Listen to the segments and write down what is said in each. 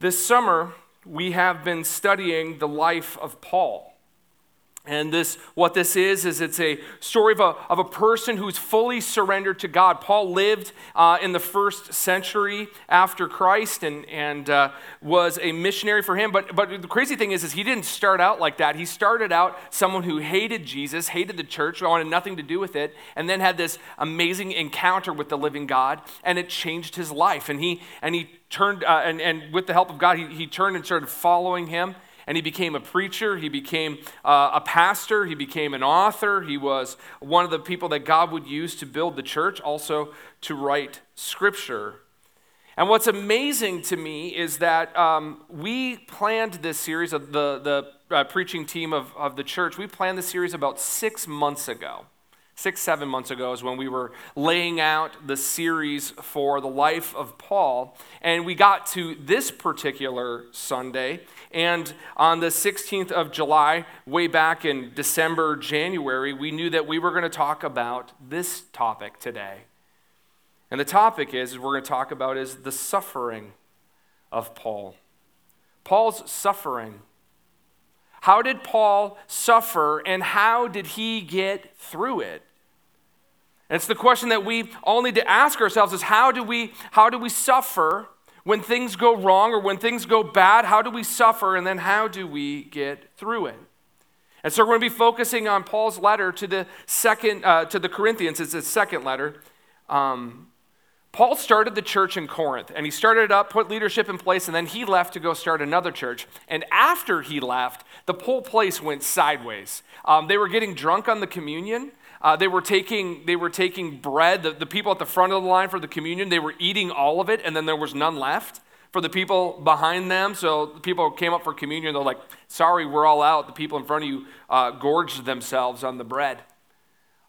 This summer, we have been studying the life of Paul. And this, what this is, is it's a story of a, of a person who's fully surrendered to God. Paul lived uh, in the first century after Christ and, and uh, was a missionary for him. But, but the crazy thing is, is he didn't start out like that. He started out someone who hated Jesus, hated the church, wanted nothing to do with it, and then had this amazing encounter with the living God, and it changed his life. And he, and he turned, uh, and, and with the help of God, he, he turned and started following him and he became a preacher. He became uh, a pastor. He became an author. He was one of the people that God would use to build the church, also to write scripture. And what's amazing to me is that um, we planned this series of the, the uh, preaching team of, of the church. We planned this series about six months ago six, seven months ago is when we were laying out the series for the life of Paul. And we got to this particular Sunday. And on the 16th of July, way back in December, January, we knew that we were going to talk about this topic today. And the topic is, we're going to talk about is the suffering of Paul. Paul's suffering. How did Paul suffer and how did he get through it? And it's the question that we all need to ask ourselves is how do we how do we suffer when things go wrong or when things go bad? How do we suffer and then how do we get through it? And so we're going to be focusing on Paul's letter to the second uh, to the Corinthians. It's his second letter. Um, Paul started the church in Corinth and he started it up, put leadership in place, and then he left to go start another church. And after he left, the whole place went sideways. Um, they were getting drunk on the communion. Uh, they, were taking, they were taking bread, the, the people at the front of the line for the communion, they were eating all of it, and then there was none left for the people behind them. So the people came up for communion, they're like, sorry, we're all out. The people in front of you uh, gorged themselves on the bread.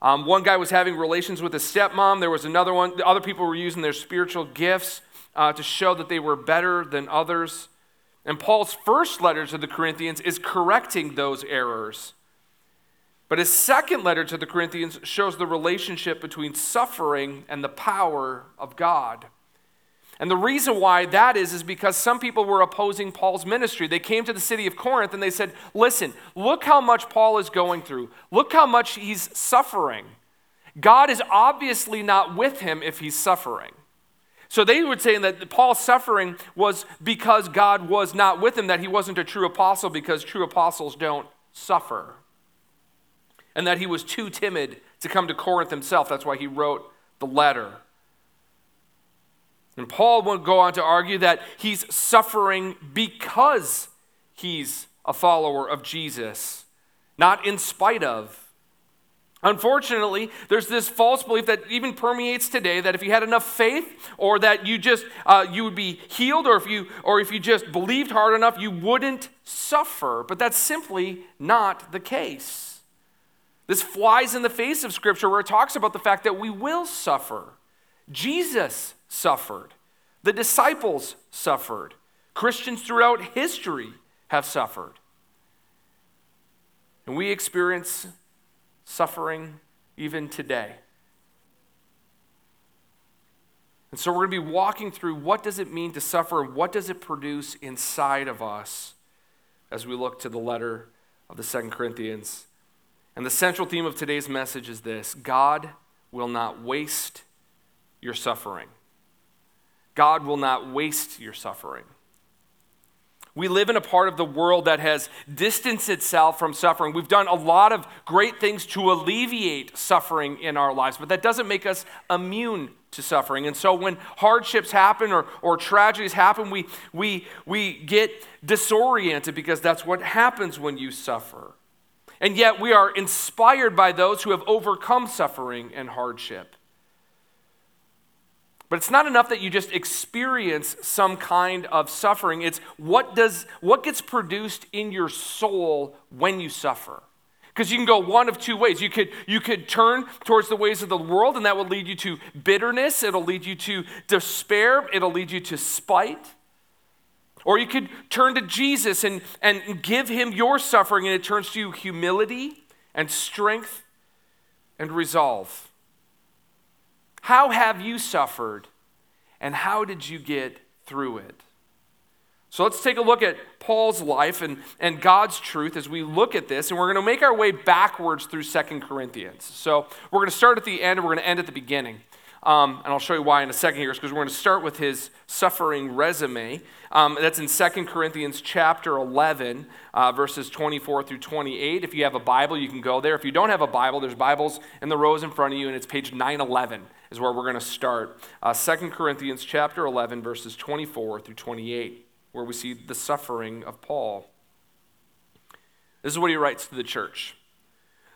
Um, one guy was having relations with his stepmom. There was another one. The other people were using their spiritual gifts uh, to show that they were better than others. And Paul's first letter to the Corinthians is correcting those errors. But his second letter to the Corinthians shows the relationship between suffering and the power of God. And the reason why that is, is because some people were opposing Paul's ministry. They came to the city of Corinth and they said, Listen, look how much Paul is going through. Look how much he's suffering. God is obviously not with him if he's suffering. So they would say that Paul's suffering was because God was not with him, that he wasn't a true apostle because true apostles don't suffer and that he was too timid to come to Corinth himself. That's why he wrote the letter. And Paul would go on to argue that he's suffering because he's a follower of Jesus, not in spite of. Unfortunately, there's this false belief that even permeates today that if you had enough faith, or that you just uh, you would be healed, or if you or if you just believed hard enough, you wouldn't suffer. But that's simply not the case. This flies in the face of Scripture where it talks about the fact that we will suffer. Jesus suffered, the disciples suffered, Christians throughout history have suffered. And we experience suffering even today. And so we're going to be walking through what does it mean to suffer and what does it produce inside of us as we look to the letter of the Second Corinthians. And the central theme of today's message is this God will not waste your suffering. God will not waste your suffering. We live in a part of the world that has distanced itself from suffering. We've done a lot of great things to alleviate suffering in our lives, but that doesn't make us immune to suffering. And so when hardships happen or, or tragedies happen, we, we, we get disoriented because that's what happens when you suffer. And yet we are inspired by those who have overcome suffering and hardship. But it's not enough that you just experience some kind of suffering. It's what does what gets produced in your soul when you suffer. Because you can go one of two ways. You could, you could turn towards the ways of the world, and that will lead you to bitterness. It'll lead you to despair. It'll lead you to spite. Or you could turn to Jesus and, and give him your suffering, and it turns to you humility and strength and resolve. How have you suffered, and how did you get through it? So So let's take a look at Paul's life and, and God's truth as we look at this, and we're going to make our way backwards through Second Corinthians. So we're going to start at the end and we're going to end at the beginning. Um, and I'll show you why in a second here, because we're going to start with his suffering resume. Um, that's in 2 Corinthians chapter 11, uh, verses 24 through 28. If you have a Bible, you can go there. If you don't have a Bible, there's Bibles in the rows in front of you, and it's page 911 is where we're going to start. Uh, 2 Corinthians chapter 11, verses 24 through 28, where we see the suffering of Paul. This is what he writes to the church.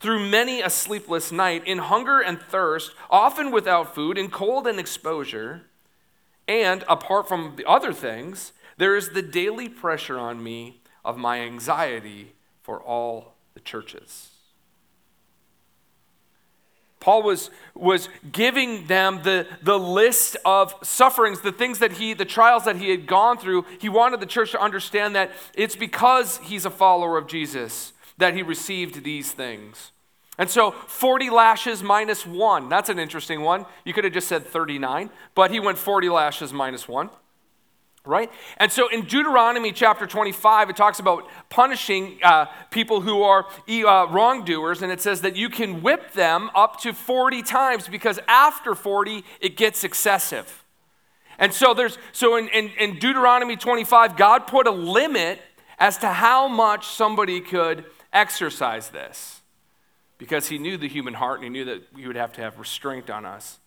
through many a sleepless night, in hunger and thirst, often without food, in cold and exposure. And apart from the other things, there is the daily pressure on me of my anxiety for all the churches. Paul was, was giving them the, the list of sufferings, the things that he, the trials that he had gone through. He wanted the church to understand that it's because he's a follower of Jesus that he received these things. And so 40 lashes minus one. That's an interesting one. You could have just said 39, but he went 40 lashes minus one. Right? And so in Deuteronomy chapter 25, it talks about punishing uh, people who are uh, wrongdoers, and it says that you can whip them up to 40 times because after 40, it gets excessive. And so there's so in, in, in Deuteronomy 25, God put a limit as to how much somebody could exercise this because he knew the human heart and he knew that he would have to have restraint on us.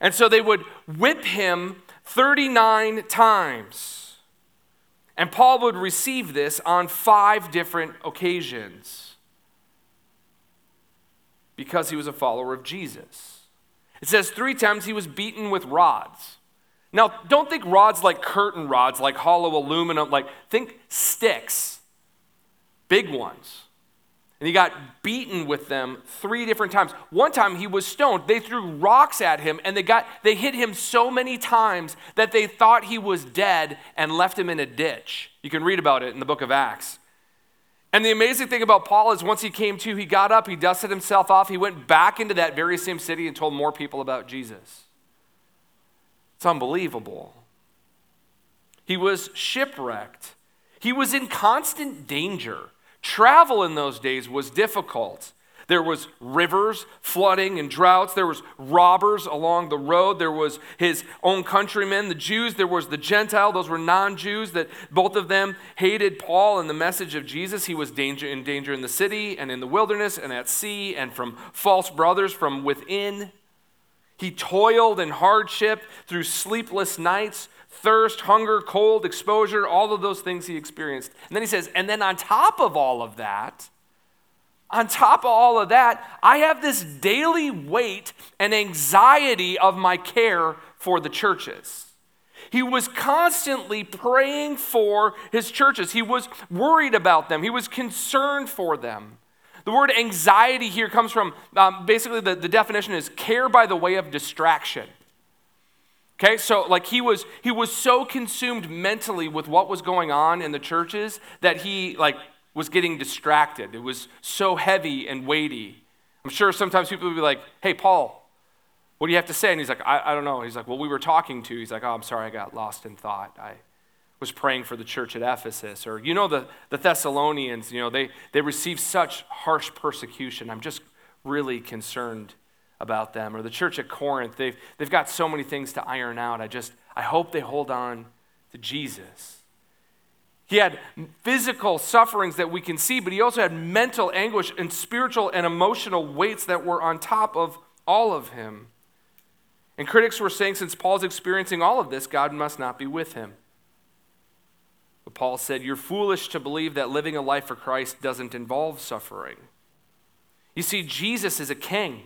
And so they would whip him 39 times. And Paul would receive this on five different occasions because he was a follower of Jesus. It says three times he was beaten with rods. Now, don't think rods like curtain rods, like hollow aluminum, like think sticks, big ones. And he got beaten with them three different times. One time he was stoned. They threw rocks at him and they got they hit him so many times that they thought he was dead and left him in a ditch. You can read about it in the book of Acts. And the amazing thing about Paul is once he came to, he got up, he dusted himself off, he went back into that very same city and told more people about Jesus. It's unbelievable. He was shipwrecked. He was in constant danger. Travel in those days was difficult. There was rivers, flooding, and droughts. There was robbers along the road. There was his own countrymen, the Jews. There was the Gentile. Those were non-Jews that both of them hated Paul and the message of Jesus. He was danger, in danger in the city and in the wilderness and at sea and from false brothers from within. He toiled in hardship through sleepless nights thirst, hunger, cold, exposure, all of those things he experienced. And then he says, and then on top of all of that, on top of all of that, I have this daily weight and anxiety of my care for the churches. He was constantly praying for his churches. He was worried about them. He was concerned for them. The word anxiety here comes from um, basically the, the definition is care by the way of distraction. Okay, so like he was he was so consumed mentally with what was going on in the churches that he like was getting distracted. It was so heavy and weighty. I'm sure sometimes people would be like, "Hey, Paul, what do you have to say?" And he's like, "I, I don't know." He's like, "Well, we were talking to." He's like, "Oh, I'm sorry, I got lost in thought. I was praying for the church at Ephesus, or you know the the Thessalonians. You know they they received such harsh persecution. I'm just really concerned." About them. Or the church at Corinth, they've, they've got so many things to iron out. I just, I hope they hold on to Jesus. He had physical sufferings that we can see, but he also had mental anguish and spiritual and emotional weights that were on top of all of him. And critics were saying, since Paul's experiencing all of this, God must not be with him. But Paul said, You're foolish to believe that living a life for Christ doesn't involve suffering. You see, Jesus is a king.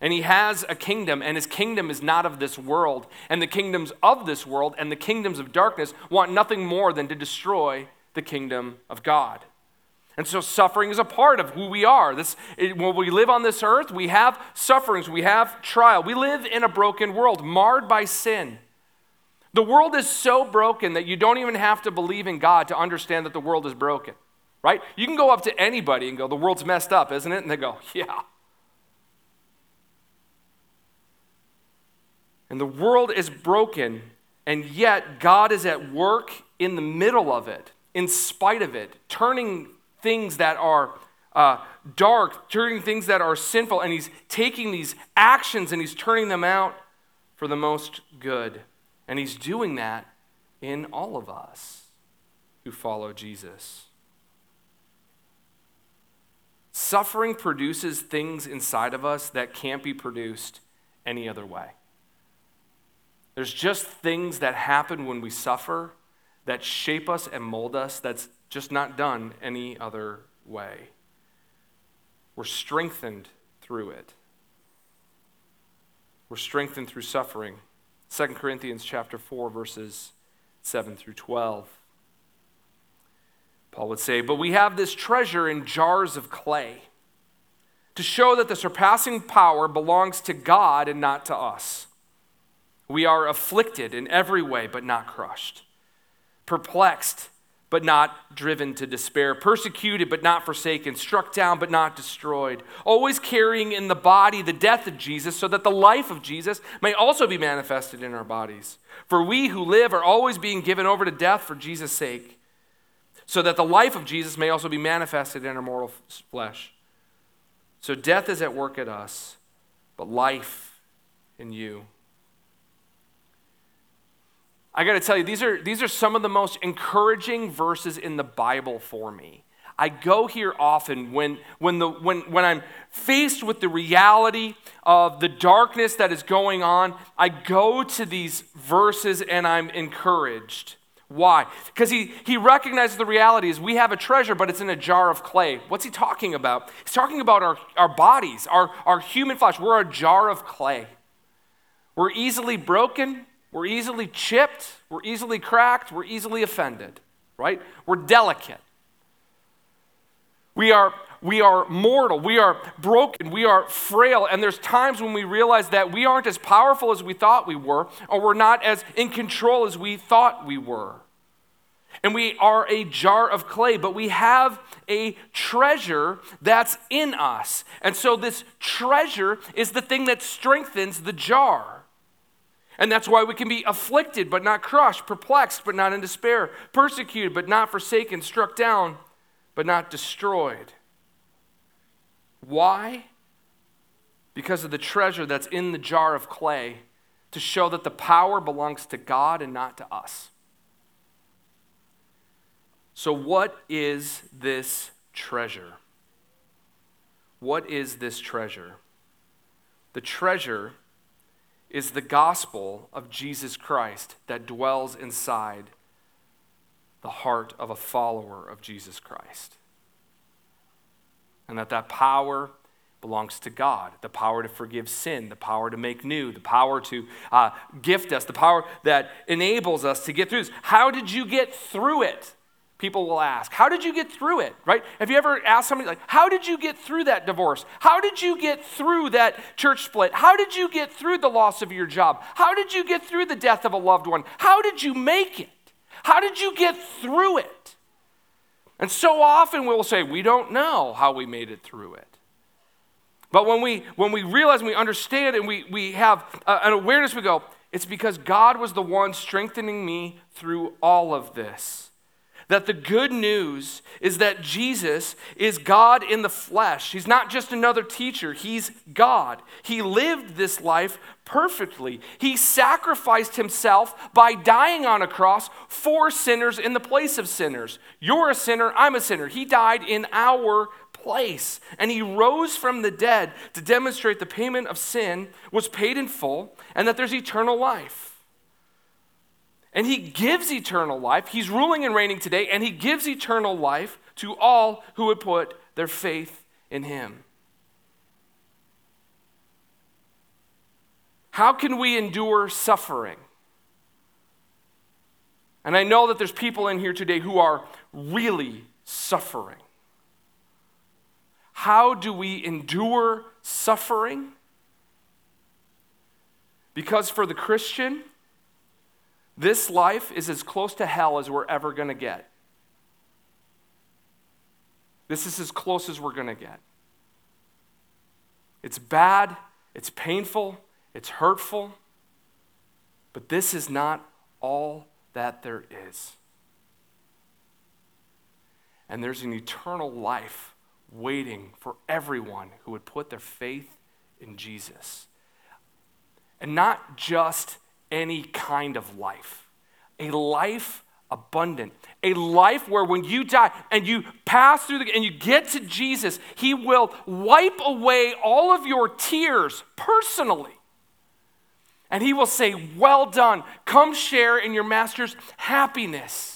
And he has a kingdom, and his kingdom is not of this world. And the kingdoms of this world and the kingdoms of darkness want nothing more than to destroy the kingdom of God. And so suffering is a part of who we are. This, it, when we live on this earth, we have sufferings, we have trial. We live in a broken world, marred by sin. The world is so broken that you don't even have to believe in God to understand that the world is broken, right? You can go up to anybody and go, The world's messed up, isn't it? And they go, Yeah. And the world is broken, and yet God is at work in the middle of it, in spite of it, turning things that are uh, dark, turning things that are sinful, and He's taking these actions and He's turning them out for the most good. And He's doing that in all of us who follow Jesus. Suffering produces things inside of us that can't be produced any other way. There's just things that happen when we suffer that shape us and mold us that's just not done any other way. We're strengthened through it. We're strengthened through suffering. 2 Corinthians chapter 4 verses 7 through 12. Paul would say, "But we have this treasure in jars of clay to show that the surpassing power belongs to God and not to us." We are afflicted in every way, but not crushed, perplexed, but not driven to despair, persecuted, but not forsaken, struck down, but not destroyed, always carrying in the body the death of Jesus, so that the life of Jesus may also be manifested in our bodies. For we who live are always being given over to death for Jesus' sake, so that the life of Jesus may also be manifested in our mortal flesh. So death is at work at us, but life in you. I got to tell you, these are, these are some of the most encouraging verses in the Bible for me. I go here often when, when, the, when, when I'm faced with the reality of the darkness that is going on. I go to these verses and I'm encouraged. Why? Because he, he recognizes the reality is we have a treasure, but it's in a jar of clay. What's he talking about? He's talking about our, our bodies, our, our human flesh. We're a jar of clay. We're easily broken, we're easily chipped, we're easily cracked, we're easily offended, right? We're delicate. We are, we are mortal, we are broken, we are frail, and there's times when we realize that we aren't as powerful as we thought we were, or we're not as in control as we thought we were. And we are a jar of clay, but we have a treasure that's in us. And so, this treasure is the thing that strengthens the jar. And that's why we can be afflicted but not crushed, perplexed but not in despair, persecuted but not forsaken, struck down but not destroyed. Why? Because of the treasure that's in the jar of clay to show that the power belongs to God and not to us. So, what is this treasure? What is this treasure? The treasure is the gospel of Jesus Christ that dwells inside the heart of a follower of Jesus Christ. And that that power belongs to God the power to forgive sin, the power to make new, the power to uh, gift us, the power that enables us to get through this. How did you get through it? People will ask, How did you get through it? Right? Have you ever asked somebody, like, How did you get through that divorce? How did you get through that church split? How did you get through the loss of your job? How did you get through the death of a loved one? How did you make it? How did you get through it? And so often we'll say, We don't know how we made it through it. But when we, when we realize and we understand and we, we have an awareness, we go, It's because God was the one strengthening me through all of this. That the good news is that Jesus is God in the flesh. He's not just another teacher, He's God. He lived this life perfectly. He sacrificed Himself by dying on a cross for sinners in the place of sinners. You're a sinner, I'm a sinner. He died in our place. And He rose from the dead to demonstrate the payment of sin was paid in full and that there's eternal life. And he gives eternal life. He's ruling and reigning today, and he gives eternal life to all who would put their faith in him. How can we endure suffering? And I know that there's people in here today who are really suffering. How do we endure suffering? Because for the Christian, this life is as close to hell as we're ever going to get. This is as close as we're going to get. It's bad, it's painful, it's hurtful, but this is not all that there is. And there's an eternal life waiting for everyone who would put their faith in Jesus. And not just any kind of life, a life abundant, a life where when you die and you pass through the, and you get to Jesus, He will wipe away all of your tears personally. And He will say, Well done, come share in your Master's happiness.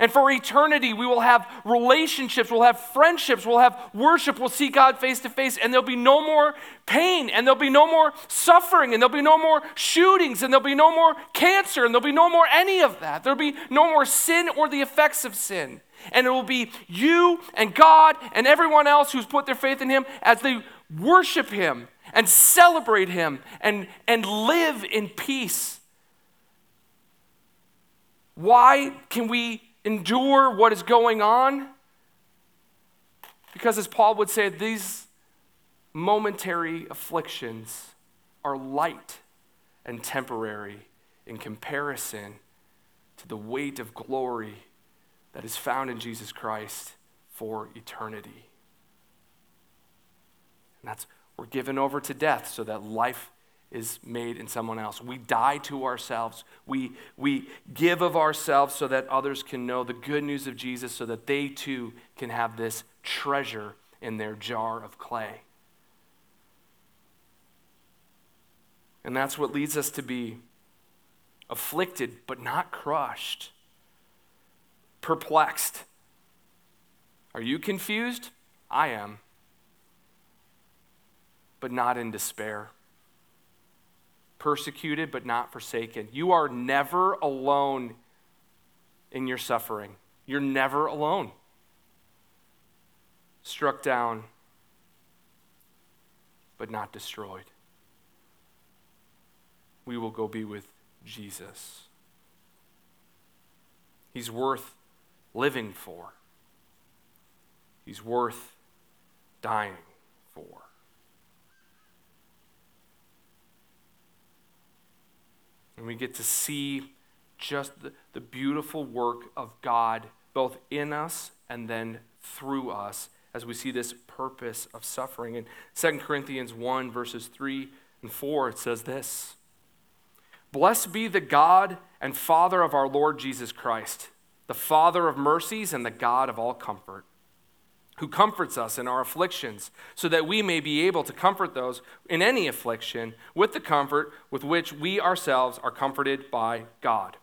And for eternity, we will have relationships, we'll have friendships, we'll have worship, we'll see God face to face, and there'll be no more pain, and there'll be no more suffering, and there'll be no more shootings, and there'll be no more cancer, and there'll be no more any of that. There'll be no more sin or the effects of sin. And it will be you and God and everyone else who's put their faith in Him as they worship Him and celebrate Him and, and live in peace. Why can we endure what is going on? Because, as Paul would say, these momentary afflictions are light and temporary in comparison to the weight of glory that is found in Jesus Christ for eternity. And that's, we're given over to death so that life is made in someone else. We die to ourselves. We, we give of ourselves so that others can know the good news of Jesus, so that they too can have this treasure in their jar of clay. And that's what leads us to be afflicted, but not crushed, perplexed. Are you confused? I am, but not in despair persecuted but not forsaken. You are never alone in your suffering. You're never alone. Struck down but not destroyed. We will go be with Jesus. He's worth living for. He's worth dying for. And we get to see just the, the beautiful work of God, both in us and then through us, as we see this purpose of suffering. In 2 Corinthians 1, verses 3 and 4, it says this Blessed be the God and Father of our Lord Jesus Christ, the Father of mercies and the God of all comfort who comforts us in our afflictions, so that we may be able to comfort those in any affliction with the comfort with which we ourselves are comforted by God.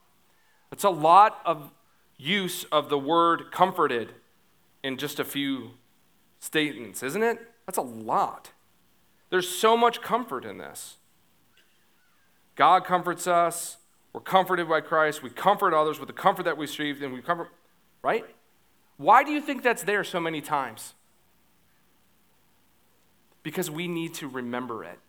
That's a lot of use of the word comforted in just a few statements, isn't it? That's a lot. There's so much comfort in this. God comforts us. We're comforted by Christ. We comfort others with the comfort that we received, and we comfort, right? Why do you think that's there so many times? Because we need to remember it.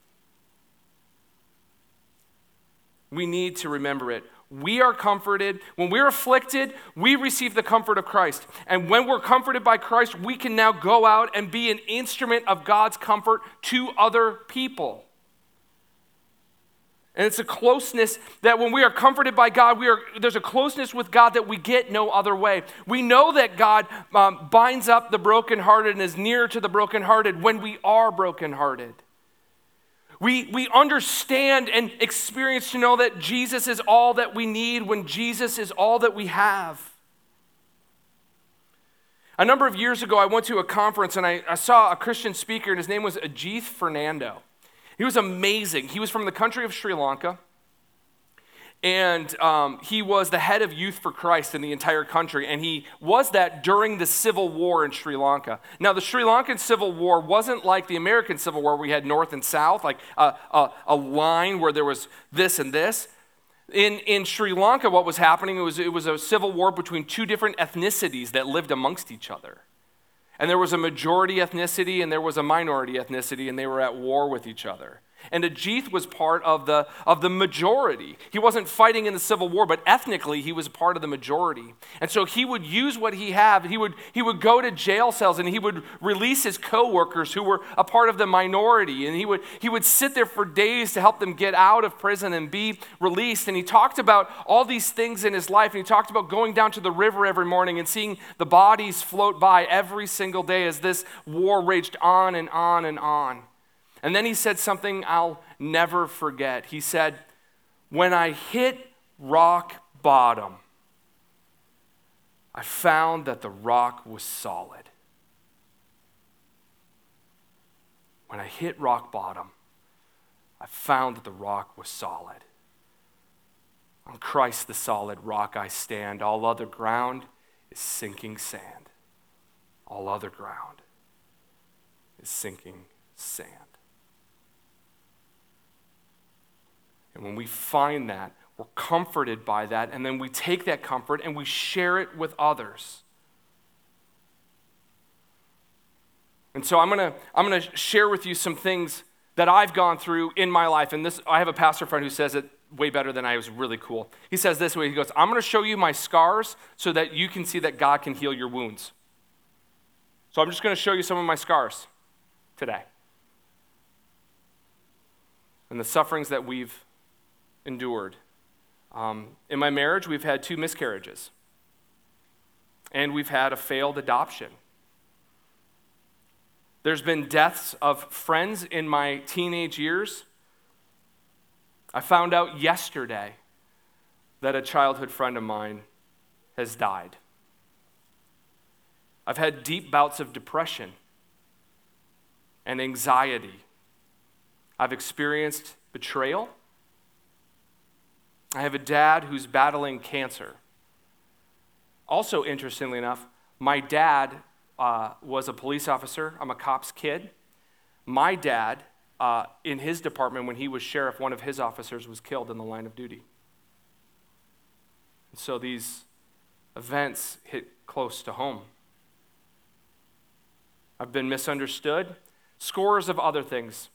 We need to remember it. We are comforted. When we're afflicted, we receive the comfort of Christ. And when we're comforted by Christ, we can now go out and be an instrument of God's comfort to other people. And it's a closeness that when we are comforted by God, we are, there's a closeness with God that we get no other way. We know that God um, binds up the brokenhearted and is near to the brokenhearted when we are brokenhearted. We, we understand and experience to know that Jesus is all that we need when Jesus is all that we have. A number of years ago, I went to a conference and I, I saw a Christian speaker, and his name was Ajith Fernando. He was amazing. He was from the country of Sri Lanka. And um, he was the head of Youth for Christ in the entire country. And he was that during the civil war in Sri Lanka. Now, the Sri Lankan civil war wasn't like the American civil war, we had north and south, like a, a, a line where there was this and this. In, in Sri Lanka, what was happening it was, it was a civil war between two different ethnicities that lived amongst each other. And there was a majority ethnicity and there was a minority ethnicity, and they were at war with each other. And Ajith was part of the, of the majority. He wasn't fighting in the Civil War, but ethnically, he was part of the majority. And so he would use what he had. He would, he would go to jail cells and he would release his coworkers who were a part of the minority. And he would, he would sit there for days to help them get out of prison and be released. And he talked about all these things in his life. And he talked about going down to the river every morning and seeing the bodies float by every single day as this war raged on and on and on. And then he said something I'll never forget. He said, When I hit rock bottom, I found that the rock was solid. When I hit rock bottom, I found that the rock was solid. On Christ, the solid rock, I stand. All other ground is sinking sand. All other ground is sinking sand. And when we find that, we're comforted by that, and then we take that comfort and we share it with others. And so I'm gonna, I'm gonna share with you some things that I've gone through in my life. And this, I have a pastor friend who says it way better than I. It was really cool. He says this way He goes, I'm gonna show you my scars so that you can see that God can heal your wounds. So I'm just gonna show you some of my scars today. And the sufferings that we've endured. Um, in my marriage, we've had two miscarriages, and we've had a failed adoption. There's been deaths of friends in my teenage years. I found out yesterday that a childhood friend of mine has died. I've had deep bouts of depression and anxiety. I've experienced betrayal I have a dad who's battling cancer. Also, interestingly enough, my dad uh, was a police officer. I'm a cop's kid. My dad, uh, in his department, when he was sheriff, one of his officers was killed in the line of duty. And so these events hit close to home. I've been misunderstood, scores of other things.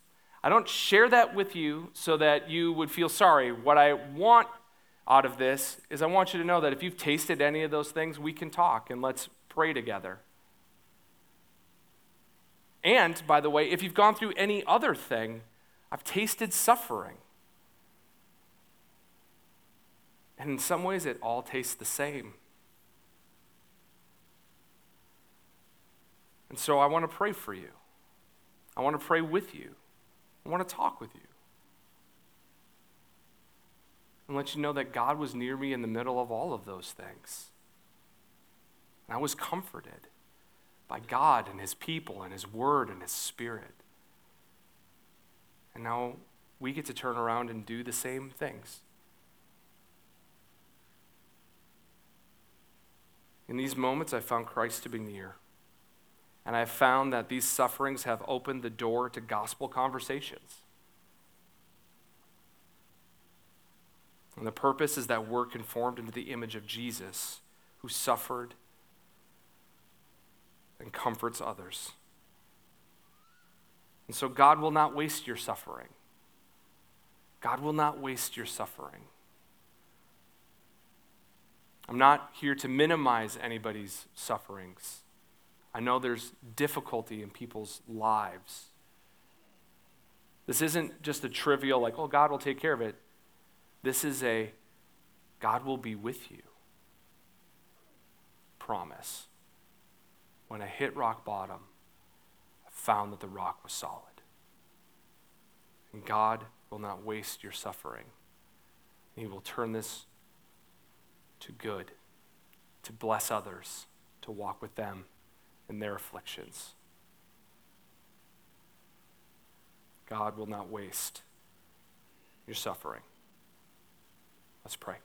I don't share that with you so that you would feel sorry. What I want out of this is I want you to know that if you've tasted any of those things, we can talk and let's pray together. And, by the way, if you've gone through any other thing, I've tasted suffering. And in some ways, it all tastes the same. And so I want to pray for you. I want to pray with you. I want to talk with you. And let you know that God was near me in the middle of all of those things. And I was comforted by God and His people and His Word and His Spirit. And now we get to turn around and do the same things. In these moments, I found Christ to be near. And I have found that these sufferings have opened the door to gospel conversations. And the purpose is that we're conformed into the image of Jesus, who suffered and comforts others. And so God will not waste your suffering. God will not waste your suffering. I'm not here to minimize anybody's sufferings. I know there's difficulty in people's lives. This isn't just a trivial, like, oh, God will take care of it. This is a God will be with you promise. When I hit rock bottom, I found that the rock was solid. And God will not waste your suffering. He will turn this to good, to bless others, to walk with them in their afflictions. God will not waste your suffering. Let's pray.